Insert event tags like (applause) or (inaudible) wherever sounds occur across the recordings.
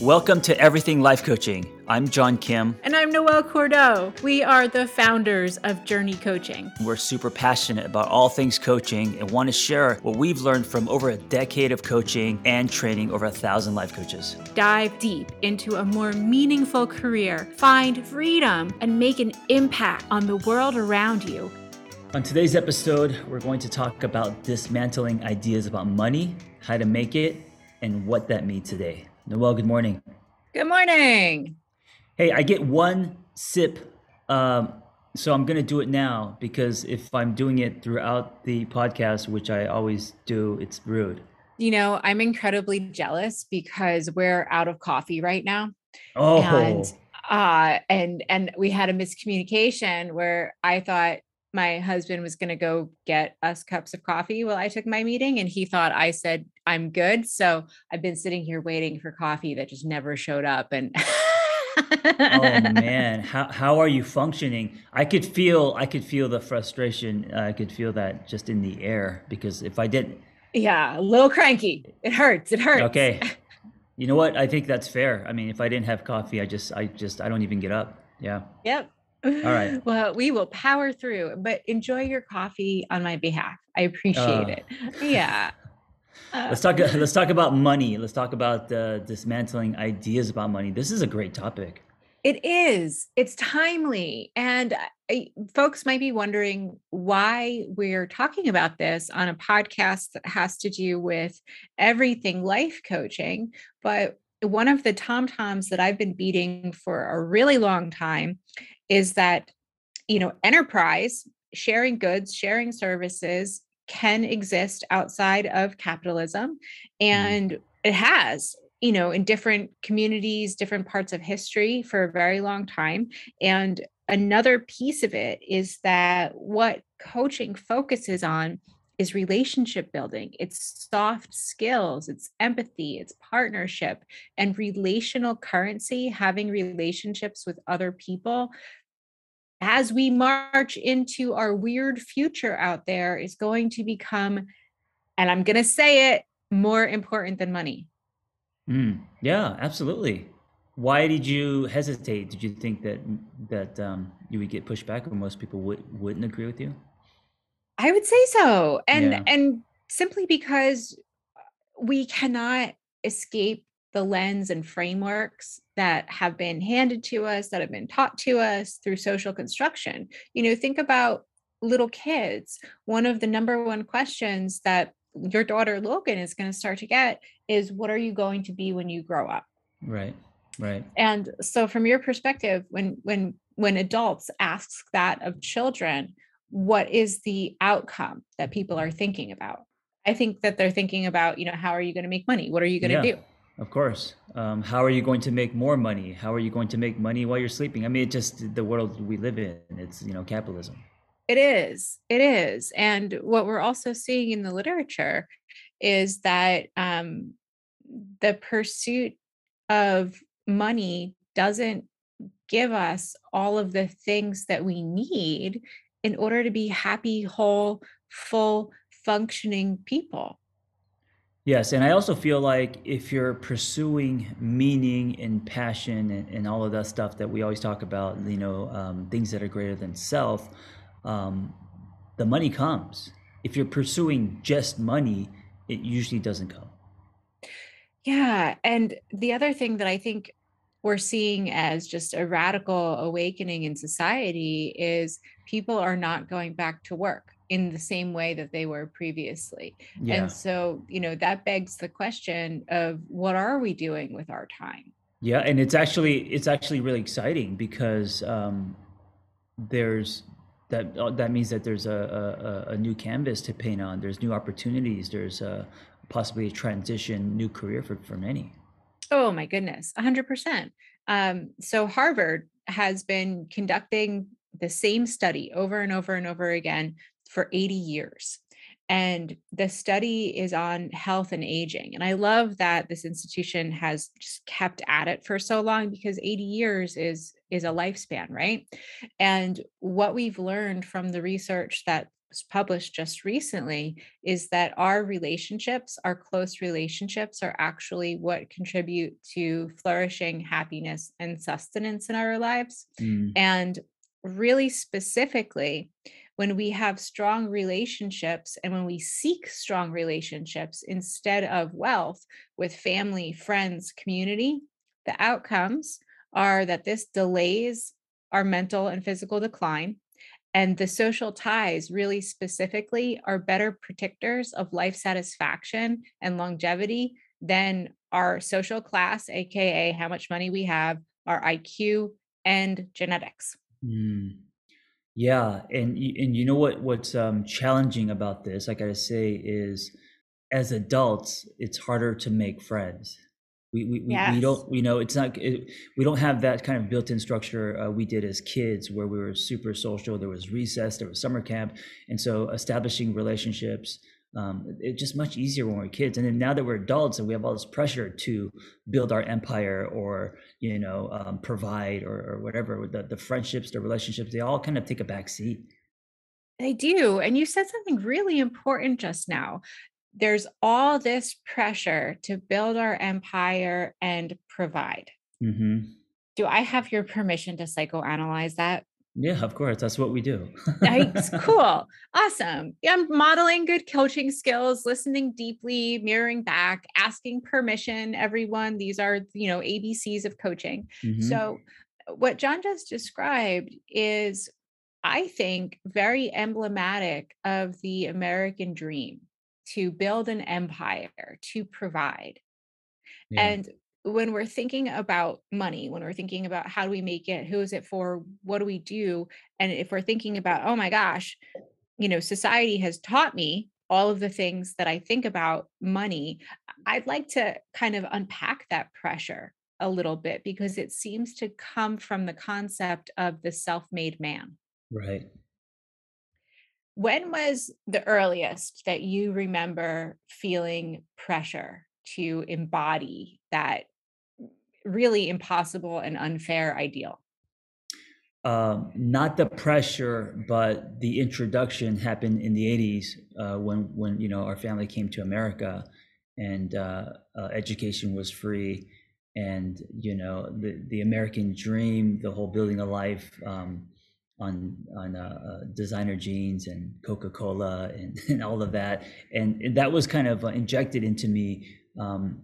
Welcome to Everything Life Coaching. I'm John Kim. And I'm Noelle Cordeaux. We are the founders of Journey Coaching. We're super passionate about all things coaching and want to share what we've learned from over a decade of coaching and training over a thousand life coaches. Dive deep into a more meaningful career, find freedom, and make an impact on the world around you. On today's episode, we're going to talk about dismantling ideas about money, how to make it, and what that means today. Noelle, good morning. Good morning. Hey, I get one sip. Um, so I'm going to do it now because if I'm doing it throughout the podcast, which I always do, it's rude. You know, I'm incredibly jealous because we're out of coffee right now. Oh. And uh and and we had a miscommunication where I thought my husband was going to go get us cups of coffee while I took my meeting. And he thought I said, I'm good. So I've been sitting here waiting for coffee that just never showed up. And oh (laughs) man, how, how are you functioning? I could feel, I could feel the frustration. I could feel that just in the air because if I didn't. Yeah, a little cranky. It hurts. It hurts. Okay. You know what? I think that's fair. I mean, if I didn't have coffee, I just, I just, I don't even get up. Yeah. Yep. All right. (laughs) Well, we will power through, but enjoy your coffee on my behalf. I appreciate uh, it. Yeah. Uh, let's talk. (laughs) Let's talk about money. Let's talk about uh, dismantling ideas about money. This is a great topic. It is. It's timely, and I, folks might be wondering why we're talking about this on a podcast that has to do with everything life coaching. But one of the tom toms that I've been beating for a really long time is that you know enterprise sharing goods sharing services can exist outside of capitalism mm-hmm. and mm. it has you know in different communities different parts of history for a very long time and another piece of it is that what coaching focuses on is relationship building it's soft skills it's empathy it's partnership and relational currency having relationships with other people as we march into our weird future out there is going to become and i'm going to say it more important than money mm, yeah absolutely why did you hesitate did you think that that um, you would get pushed back or most people would, wouldn't agree with you I would say so. And yeah. and simply because we cannot escape the lens and frameworks that have been handed to us, that have been taught to us through social construction. You know, think about little kids. One of the number one questions that your daughter Logan is going to start to get is what are you going to be when you grow up? Right. Right. And so from your perspective when when when adults ask that of children, what is the outcome that people are thinking about i think that they're thinking about you know how are you going to make money what are you going to yeah, do of course. Um, how are you going to make more money? How are you going to make money while you're sleeping? I mean it just the world we live in it's you know capitalism. It is. It is. And what we're also seeing in the literature is that um, the pursuit of money doesn't give us all of the things that we need in order to be happy, whole, full, functioning people. Yes, and I also feel like if you're pursuing meaning and passion and, and all of that stuff that we always talk about, you know, um, things that are greater than self, um, the money comes. If you're pursuing just money, it usually doesn't come. Yeah, and the other thing that I think we're seeing as just a radical awakening in society is people are not going back to work in the same way that they were previously. Yeah. And so, you know, that begs the question of what are we doing with our time? Yeah, and it's actually it's actually really exciting because um, there's that uh, that means that there's a, a, a new canvas to paint on. There's new opportunities. There's a, possibly a transition, new career for for many. Oh my goodness, 100%. Um, so Harvard has been conducting the same study over and over and over again for 80 years. And the study is on health and aging. And I love that this institution has just kept at it for so long because 80 years is is a lifespan, right? And what we've learned from the research that was published just recently is that our relationships, our close relationships, are actually what contribute to flourishing, happiness, and sustenance in our lives. Mm, And really specifically, when we have strong relationships and when we seek strong relationships instead of wealth with family, friends, community, the outcomes are that this delays our mental and physical decline and the social ties, really specifically, are better predictors of life satisfaction and longevity than our social class, AKA how much money we have, our IQ, and genetics. mm. Yeah, and and you know what what's um, challenging about this, I gotta say, is as adults, it's harder to make friends. We we we, we don't you know it's not it, we don't have that kind of built-in structure uh, we did as kids where we were super social. There was recess, there was summer camp, and so establishing relationships. Um, it's just much easier when we're kids, and then now that we're adults and we have all this pressure to build our empire or you know um, provide or, or whatever, the the friendships, the relationships, they all kind of take a back seat. They do. And you said something really important just now. There's all this pressure to build our empire and provide. hmm Do I have your permission to psychoanalyze that? Yeah, of course, that's what we do. Nice, (laughs) cool, awesome. Yeah, I'm modeling good coaching skills, listening deeply, mirroring back, asking permission. Everyone, these are, you know, ABCs of coaching. hmm So, what John just described is, I think, very emblematic of the American dream to build an empire, to provide. Yeah, And when we're thinking about money, when we're thinking about how do we make it, who is it for, what do we do? And if we're thinking about, oh my gosh, you know, society has taught me all of the things that I think about money, I'd like to kind of unpack that pressure a little bit because it seems to come from the concept of the self made man. right. When was the earliest that you remember feeling pressure to embody that really impossible and unfair ideal? Um, not the pressure, but the introduction happened in the 80s uh, when when you know our family came to America and uh, uh, education was free and you know the the American dream, the whole building a life um, on on uh, uh, designer jeans and Coca-Cola and, (laughs) and all of that and, and that was kind of uh, injected into me um,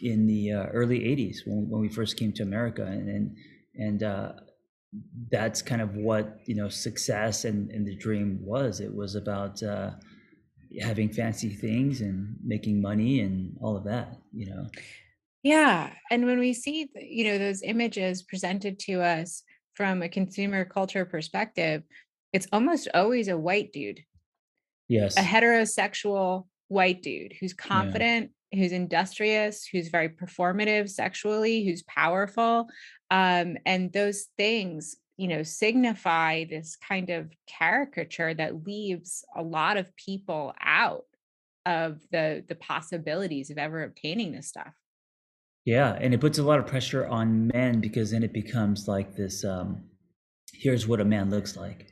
in the uh, early 80s when, when we first came to America and and, and uh, that's kind of what you know success and, and the dream was. It was about uh, having fancy things and making money and all of that you know? Yeah, and when we see, you know, those images presented to us from a consumer culture perspective, it's almost always a white dude. Yes. a heterosexual white dude who's confident, who's industrious, who's very performative sexually, who's powerful. Um, and those things, you know, signify this kind of caricature that leaves a lot of people out of the the possibilities of ever obtaining this stuff. yeah and it puts a lot of pressure on men because then it becomes like this um here's what a man looks like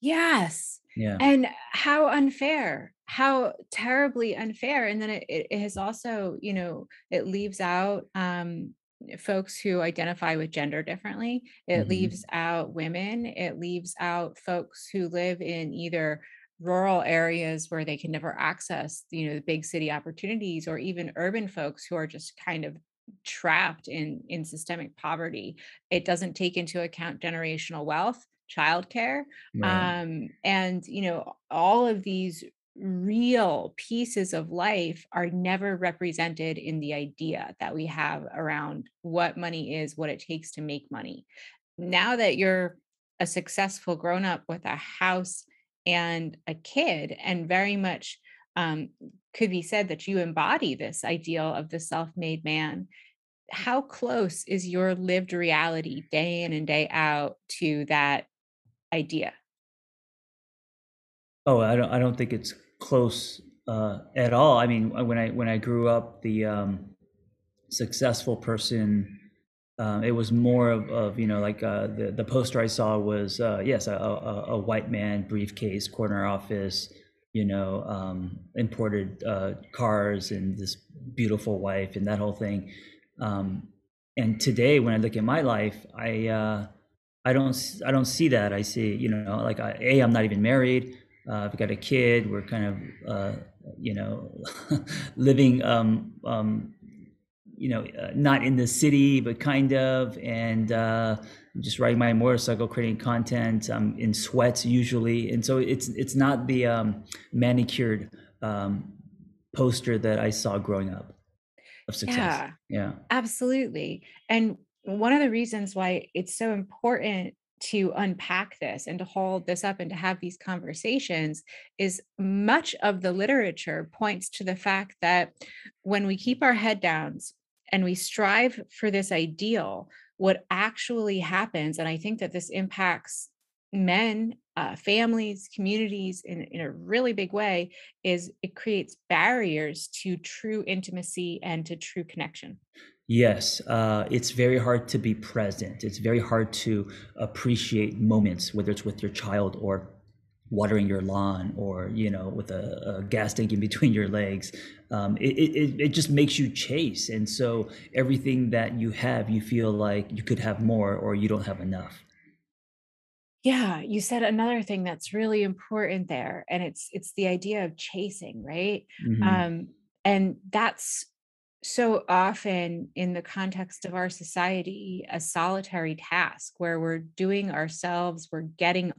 Yes. yeah And how unfair, how terribly unfair. And then it, it has also, you know, it leaves out um, folks who identify with gender differently. It hmm leaves out women. It leaves out folks who live in either rural areas where they can never access, you know, the big city opportunities, or even urban folks who are just kind of trapped in in systemic poverty. It doesn't take into account generational wealth, childcare, right. um, and you know all of these real pieces of life are never represented in the idea that we have around what money is what it takes to make money. Now that you're a successful grown up with a house and a kid and very much um, could be said that you embody this ideal of the self-made man how close is your lived reality day in and day out to that idea. Oh i don't i don't think it's close uh at all. I mean when i when i grew up the um successful person um, it was more of, of you know like uh, the the poster I saw was uh, yes a, a, a, white man briefcase corner office you know um, imported uh, cars and this beautiful wife and that whole thing. Um, and today when I look at my life I uh, I don't I don't see that I see you know like I, a I'm not even married uh, I've got a kid we're kind of uh, you know (laughs) living um, um, you know, uh, not in the city, but kind of, and uh, just riding my motorcycle, creating content. I'm in sweats usually, and so it's it's not the um, manicured um, poster that I saw growing up of success. Yeah, Yeah. absolutely. And one of the reasons why it's so important to unpack this and to hold this up and to have these conversations is much of the literature points to the fact that when we keep our head downs and we strive for this ideal, what actually happens, and I think that this impacts men, uh, families, communities in, in a really big way, is it creates barriers to true intimacy and to true connection. Yes, uh, it's very hard to be present. It's very hard to appreciate moments, whether it's with your child or watering your lawn or you know with a, a gas tank in between your legs um, it, it, it just makes you chase and so everything that you have you feel like you could have more or you don't have enough Yeah, you said another thing that's really important there, and it's it's the idea of chasing, right? hmm Um, and that's so often in the context of our society a solitary task where we're doing ourselves, we're getting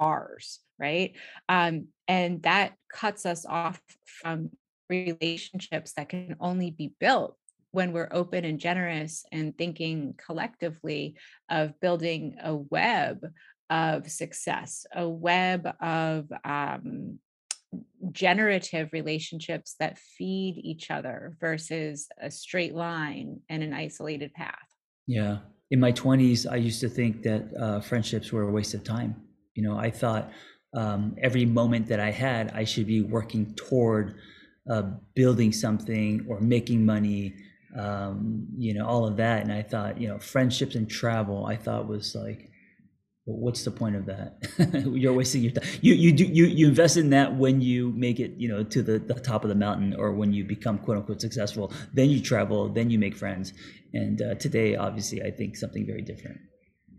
ours, right? Um, and that cuts us off from relationships that can only be built when we're open and generous and thinking collectively of building a web of success, a web of um, generative relationships that feed each other versus a straight line and an isolated path. yeah. In my 20s i used to think that uh, friendships were a waste of time. You know i thought um, every moment that i had i should be working toward uh, building something or making money um, you know all of that. And i thought you know friendships and travel i thought was like what's the point of that? (laughs) You're wasting your time you you do you you invest in that when you make it you know to the, the top of the mountain or when you become quote unquote successful. Then you travel then you make friends. And uh, today obviously i think something very different.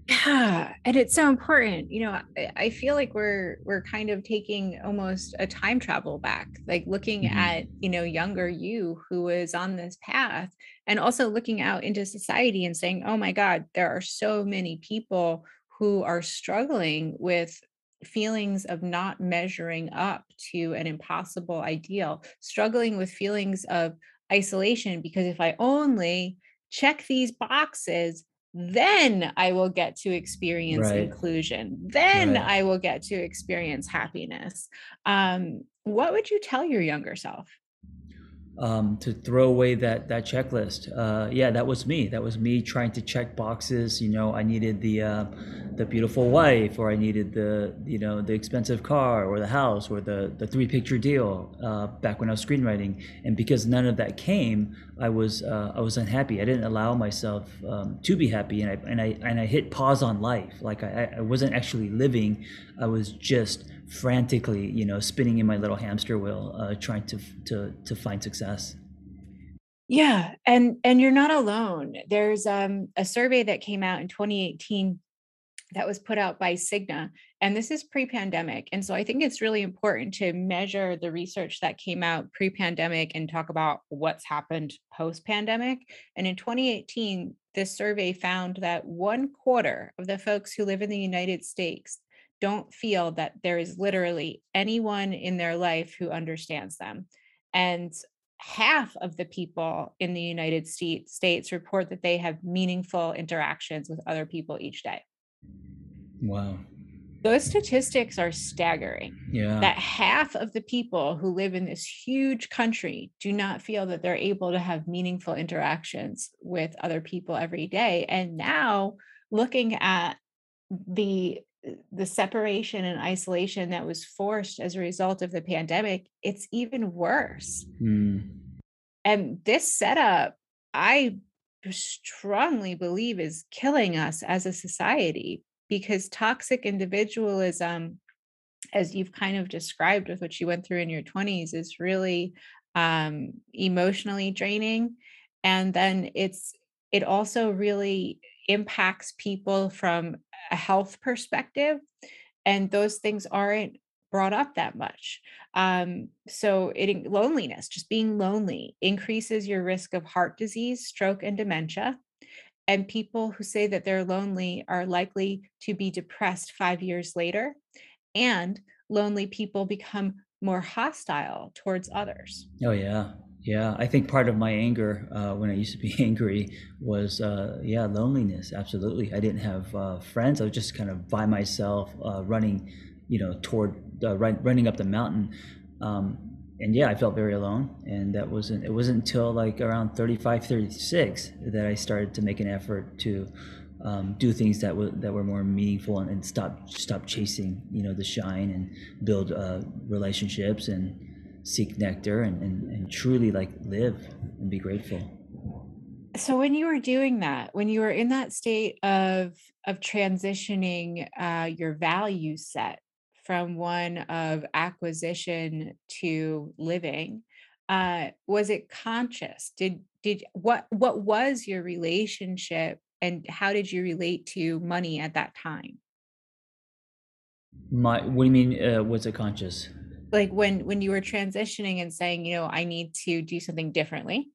Yeah, and it's so important. You know, I, I feel like we're we're kind of taking almost a time travel back, like looking hmm at, you know, younger you who is on this path and also looking out into society and saying, "Oh my God, there are so many people who are struggling with feelings of not measuring up to an impossible ideal, struggling with feelings of isolation because if I only check these boxes, then I will get to experience right inclusion. Then right I will get to experience happiness. Um, what would you tell your younger self? Um, to throw away that that checklist. Uh, yeah, that was me. That was me trying to check boxes. You know, I needed the uh, the beautiful wife, or I needed the you know the expensive car, or the house, or the the three picture deal. Uh, back when I was screenwriting, and because none of that came, I was uh, I was unhappy. I didn't allow myself um, to be happy, and I and I and I hit pause on life. Like I, I wasn't actually living. I was just frantically, you know, spinning in my little hamster wheel, uh, trying to to to find success. Yeah, and and you're not alone. There's um, a survey that came out in 2018 that was put out by Cigna, and this is pre-pandemic. And so I think it's really important to measure the research that came out pre-pandemic and talk about what's happened post-pandemic. And in 2018, this survey found that one quarter of the folks who live in the United States don't feel that there is literally anyone in their life who understands them. And half of the people in the United States states report that they have meaningful interactions with other people each day Wow. those statistics are staggering Yeah. that half of the people who live in this huge country do not feel that they're able to have meaningful interactions with other people every day and now looking at the the separation and isolation that was forced as a result of the pandemic it's even worse Mm. and this setup i strongly believe is killing us as a society because toxic individualism as you've kind of described with what you went through in your 20s is really um, emotionally draining and then it's it also really impacts people from a health perspective and those things aren't brought up that much um, so it loneliness just being lonely increases your risk of heart disease stroke and dementia and people who say that they're lonely are likely to be depressed five years later and lonely people become more hostile towards others. Oh yeah, yeah. I think part of my anger uh, when I used to be (laughs) angry was uh, yeah loneliness. Absolutely, I didn't have uh, friends. I was just kind of by myself, uh, running, you know, toward run, running up the mountain. Um, and yeah, I felt very alone. And that wasn't. It wasn't until like around 35, 36 that I started to make an effort to um, do things that were that were more meaningful and, and, stop stop chasing you know the shine and build uh, relationships and seek nectar and, and, and truly like live and be grateful. So when you were doing that when you were in that state of of transitioning uh, your value set from one of acquisition to living uh, was it conscious? Did did what what was your relationship and how did you relate to money at that time? My what do you mean uh, was it conscious like when when you were transitioning and saying you know i need to do something differently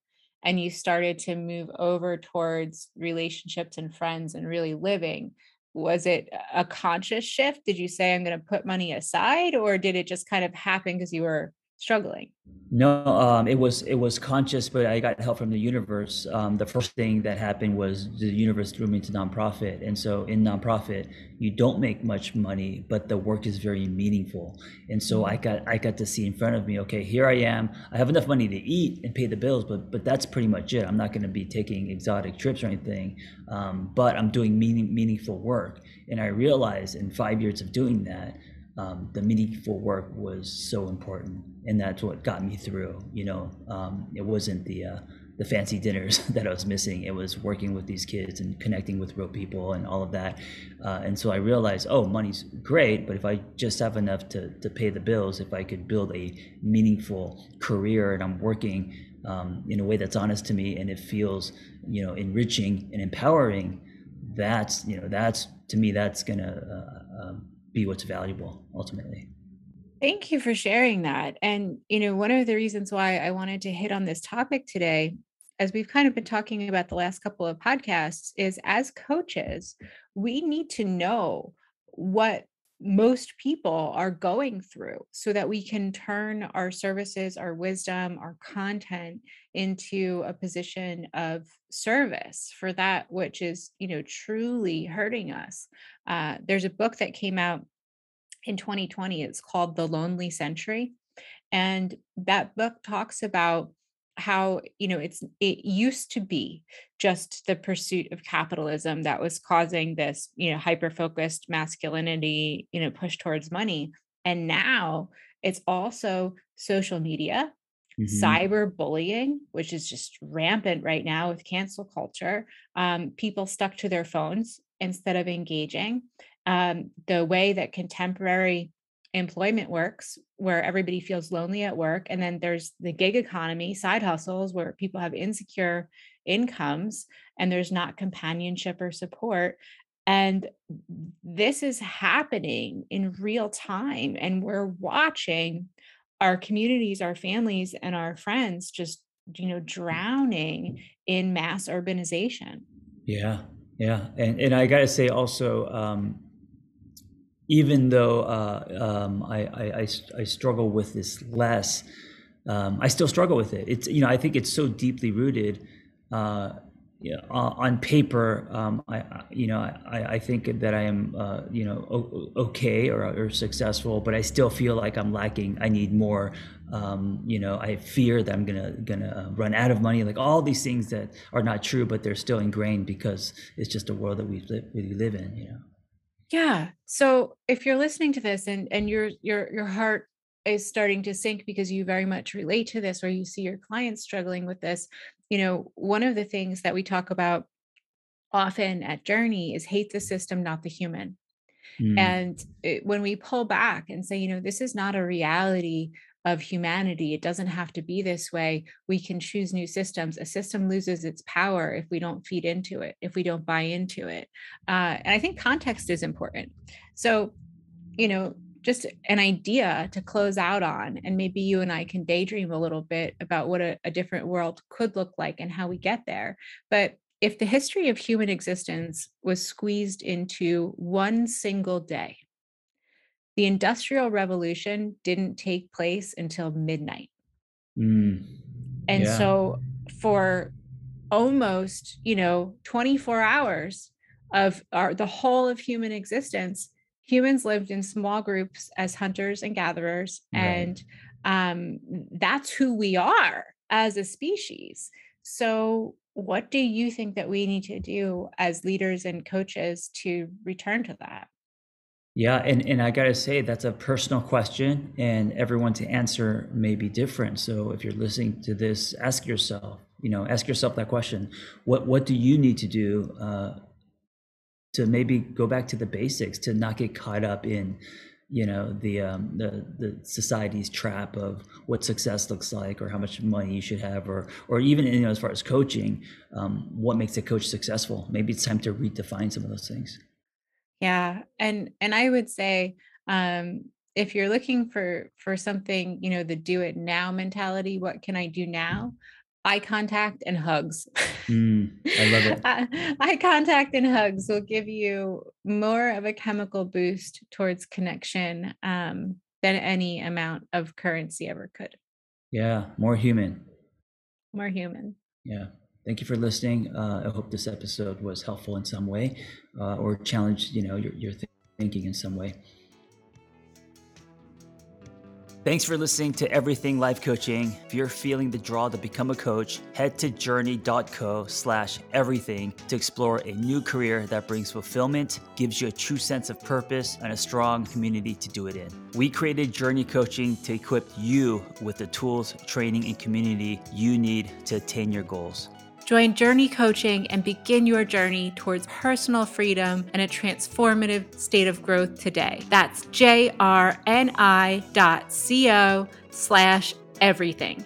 and you started to move over towards relationships and friends and really living was it a conscious shift? Did you say i'm going to put money aside or did it just kind of happen because you were struggling? No, um, it was it was conscious, but I got help from the universe. Um, the first thing that happened was the universe threw me into nonprofit, and so in nonprofit, you don't make much money, but the work is very meaningful. And so I got I got to see in front of me, okay, here I am. I have enough money to eat and pay the bills, but but that's pretty much it. I'm not going to be taking exotic trips or anything, um, but I'm doing meaning meaningful work. And I realized in five years of doing that um, the meaningful work was so important, and that's what got me through. You know, um, it wasn't the uh, the fancy dinners (laughs) that I was missing. It was working with these kids and connecting with real people and all of that. Uh, and so I realized, oh, money's great, but if I just have enough to to pay the bills, if I could build a meaningful career and I'm working um, in a way that's honest to me and it feels, you know, enriching and empowering, that's you know that's to me that's gonna. Uh, um, be what's valuable ultimately. Thank you for sharing that. And, you know, one of the reasons why I wanted to hit on this topic today, as we've kind of been talking about the last couple of podcasts, is as coaches, we need to know what most people are going through so that we can turn our services, our wisdom, our content into a position of service for that which is, you know, truly hurting us. Uh, there's a book that came out in 2020. It's called The Lonely Century. And that book talks about how you know it's it used to be just the pursuit of capitalism that was causing this you know hyper focused masculinity you know push towards money and now it's also social media mm-hmm. cyber bullying which is just rampant right now with cancel culture um, people stuck to their phones instead of engaging um, the way that contemporary employment works where everybody feels lonely at work and then there's the gig economy side hustles where people have insecure incomes and there's not companionship or support and this is happening in real time and we're watching our communities our families and our friends just you know drowning in mass urbanization. Yeah yeah and and i got to say also um even though uh, um, I, I, I, I, struggle with this less, um, I still struggle with it. It's you know I think it's so deeply rooted. Uh, on paper, um, I, you know I, I think that I am uh, you know okay or, or successful, but I still feel like I'm lacking. I need more. Um, you know, I fear that I'm gonna gonna run out of money. Like all these things that are not true, but they're still ingrained because it's just a world that we live, we live in. You know. Yeah. So if you're listening to this and and your your your heart is starting to sink because you very much relate to this or you see your clients struggling with this, you know, one of the things that we talk about often at Journey is hate the system, not the human. Mm, And it, when we pull back and say, you know, this is not a reality of humanity, it doesn't have to be this way. We can choose new systems. A system loses its power if we don't feed into it, if we don't buy into it. Uh, and I think context is important. So, you know, just an idea to close out on, and maybe you and I can daydream a little bit about what a, a different world could look like and how we get there. But if the history of human existence was squeezed into one single day, the Industrial Revolution didn't take place until midnight. mm, And yeah. so for almost, you know, 24 hours of our the whole of human existence, humans lived in small groups as hunters and gatherers Right. and um that's who we are as a species. So what do you think that we need to do as leaders and coaches to return to that? Yeah, and and I gotta say that's a personal question, and everyone to answer may be different. So if you're listening to this, ask yourself, you know, ask yourself that question: what what do you need to do uh, to maybe go back to the basics, to not get caught up in, you know, the um, the the society's trap of what success looks like, or how much money you should have, or or even you know, as far as coaching, um, what makes a coach successful? Maybe it's time to redefine some of those things. Yeah, and and I would say, um, if you're looking for for something, you know, the do it now mentality, what can I do now? Eye contact and hugs. Mm, I love it. Eye (laughs) eye contact and hugs will give you more of a chemical boost towards connection um, than any amount of currency ever could. Yeah, more human. More human. Yeah. Thank you for listening. Uh, I hope this episode was helpful in some way, uh, or challenged, you know, your, your thinking in some way. Thanks for listening to Everything Life Coaching. If you're feeling the draw to become a coach, head to jrni.co slash everything to explore a new career that brings fulfillment, gives you a true sense of purpose, and a strong community to do it in. We created Journey Coaching to equip you with the tools, training, and community you need to attain your goals. Join Journey Coaching and begin your journey towards personal freedom and a transformative state of growth today. That's jrni.co slash everything.